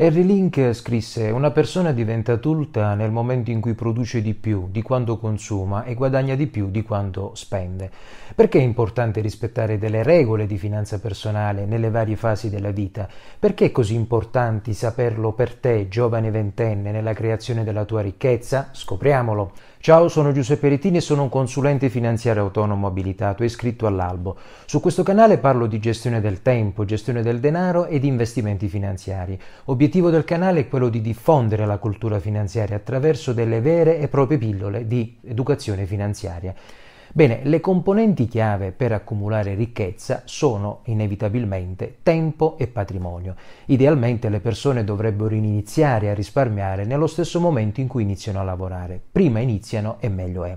Harry Link scrisse Una persona diventa adulta nel momento in cui produce di più di quanto consuma e guadagna di più di quanto spende. Perché è importante rispettare delle regole di finanza personale nelle varie fasi della vita? Perché è così importante saperlo per te, giovane ventenne, nella creazione della tua ricchezza? Scopriamolo. Ciao, sono Giuseppe Rettini e sono un consulente finanziario autonomo abilitato e iscritto all'albo. Su questo canale parlo di gestione del tempo, gestione del denaro e investimenti finanziari. Obiettivo del canale è quello di diffondere la cultura finanziaria attraverso delle vere e proprie pillole di educazione finanziaria. Bene, le componenti chiave per accumulare ricchezza sono inevitabilmente tempo e patrimonio. Idealmente le persone dovrebbero iniziare a risparmiare nello stesso momento in cui iniziano a lavorare. Prima iniziano e meglio è.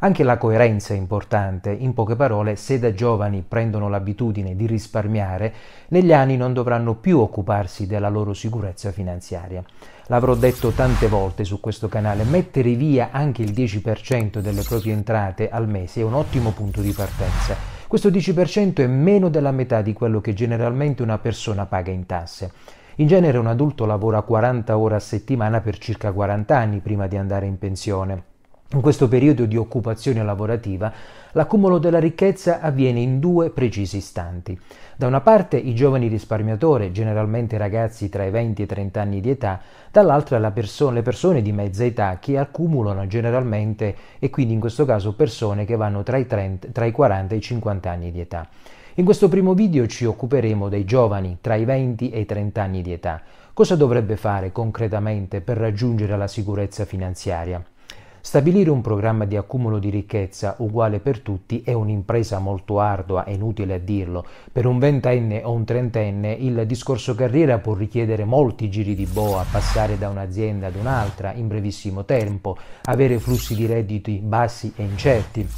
Anche la coerenza è importante, in poche parole, se da giovani prendono l'abitudine di risparmiare, negli anni non dovranno più occuparsi della loro sicurezza finanziaria. L'avrò detto tante volte su questo canale, mettere via anche il 10% delle proprie entrate al mese è un ottimo punto di partenza. Questo 10% è meno della metà di quello che generalmente una persona paga in tasse. In genere un adulto lavora 40 ore a settimana per circa 40 anni prima di andare in pensione. In questo periodo di occupazione lavorativa l'accumulo della ricchezza avviene in due precisi istanti. Da una parte i giovani risparmiatori, generalmente ragazzi tra i 20 e i 30 anni di età, dall'altra perso- le persone di mezza età che accumulano generalmente e quindi in questo caso persone che vanno tra i, 30, tra i 40 e i 50 anni di età. In questo primo video ci occuperemo dei giovani tra i 20 e i 30 anni di età. Cosa dovrebbe fare concretamente per raggiungere la sicurezza finanziaria? Stabilire un programma di accumulo di ricchezza uguale per tutti è un'impresa molto ardua, è inutile a dirlo. Per un ventenne o un trentenne il discorso carriera può richiedere molti giri di boa, passare da un'azienda ad un'altra in brevissimo tempo, avere flussi di redditi bassi e incerti.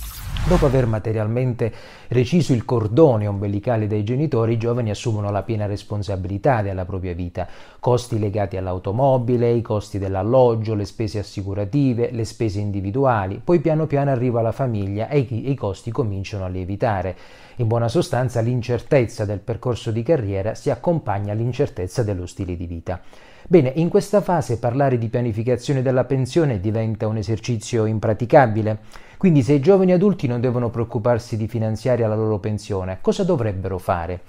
Dopo aver materialmente reciso il cordone ombelicale dei genitori, i giovani assumono la piena responsabilità della propria vita, costi legati all'automobile, i costi dell'alloggio, le spese assicurative, le spese individuali, poi piano piano arriva la famiglia e i, costi cominciano a lievitare. In buona sostanza l'incertezza del percorso di carriera si accompagna all'incertezza dello stile di vita. Bene, in questa fase parlare di pianificazione della pensione diventa un esercizio impraticabile. Quindi se i giovani adulti non devono preoccuparsi di finanziare la loro pensione, cosa dovrebbero fare?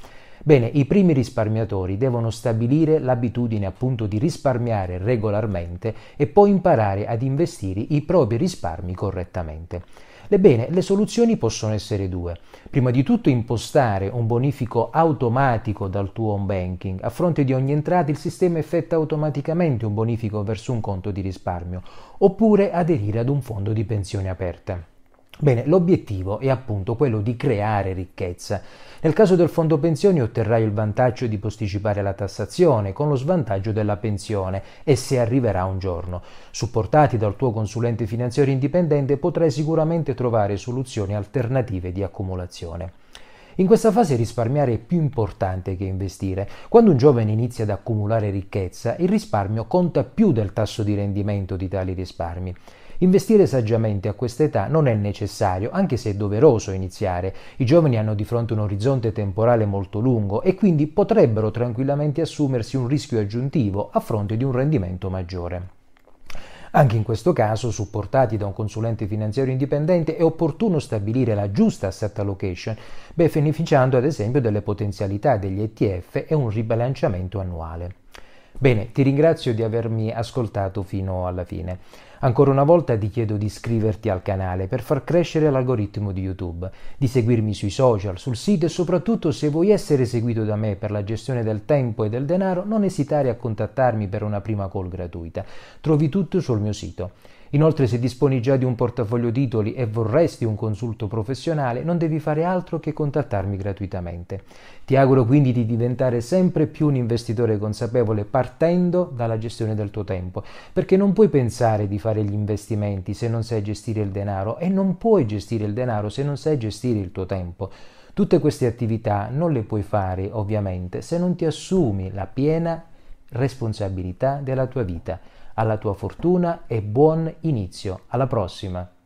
Bene, i primi risparmiatori devono stabilire l'abitudine appunto di risparmiare regolarmente e poi imparare ad investire i propri risparmi correttamente. Ebbene, le soluzioni possono essere due. Prima di tutto impostare un bonifico automatico dal tuo home banking. A fronte di ogni entrata il sistema effetta automaticamente un bonifico verso un conto di risparmio, oppure aderire ad un fondo di pensione aperta. Bene, l'obiettivo è appunto quello di creare ricchezza. Nel caso del fondo pensioni otterrai il vantaggio di posticipare la tassazione con lo svantaggio della pensione e se arriverà un giorno. Supportati dal tuo consulente finanziario indipendente potrai sicuramente trovare soluzioni alternative di accumulazione. In questa fase risparmiare è più importante che investire. Quando un giovane inizia ad accumulare ricchezza, il risparmio conta più del tasso di rendimento di tali risparmi. Investire saggiamente a questa età non è necessario, anche se è doveroso iniziare. I giovani hanno di fronte un orizzonte temporale molto lungo e quindi potrebbero tranquillamente assumersi un rischio aggiuntivo a fronte di un rendimento maggiore. Anche in questo caso, supportati da un consulente finanziario indipendente, è opportuno stabilire la giusta asset allocation, beneficiando ad esempio delle potenzialità degli ETF e un ribilanciamento annuale. Bene, ti ringrazio di avermi ascoltato fino alla fine. Ancora una volta ti chiedo di iscriverti al canale per far crescere l'algoritmo di YouTube, di seguirmi sui social, sul sito e soprattutto se vuoi essere seguito da me per la gestione del tempo e del denaro, non esitare a contattarmi per una prima call gratuita. Trovi tutto sul mio sito. Inoltre se disponi già di un portafoglio titoli e vorresti un consulto professionale, non devi fare altro che contattarmi gratuitamente. Ti auguro quindi di diventare sempre più un investitore consapevole partendo dalla gestione del tuo tempo, perché non puoi pensare di fare gli investimenti se non sai gestire il denaro e non puoi gestire il denaro se non sai gestire il tuo tempo. Tutte queste attività non le puoi fare ovviamente se non ti assumi la piena responsabilità della tua vita alla tua fortuna e buon inizio. Alla prossima!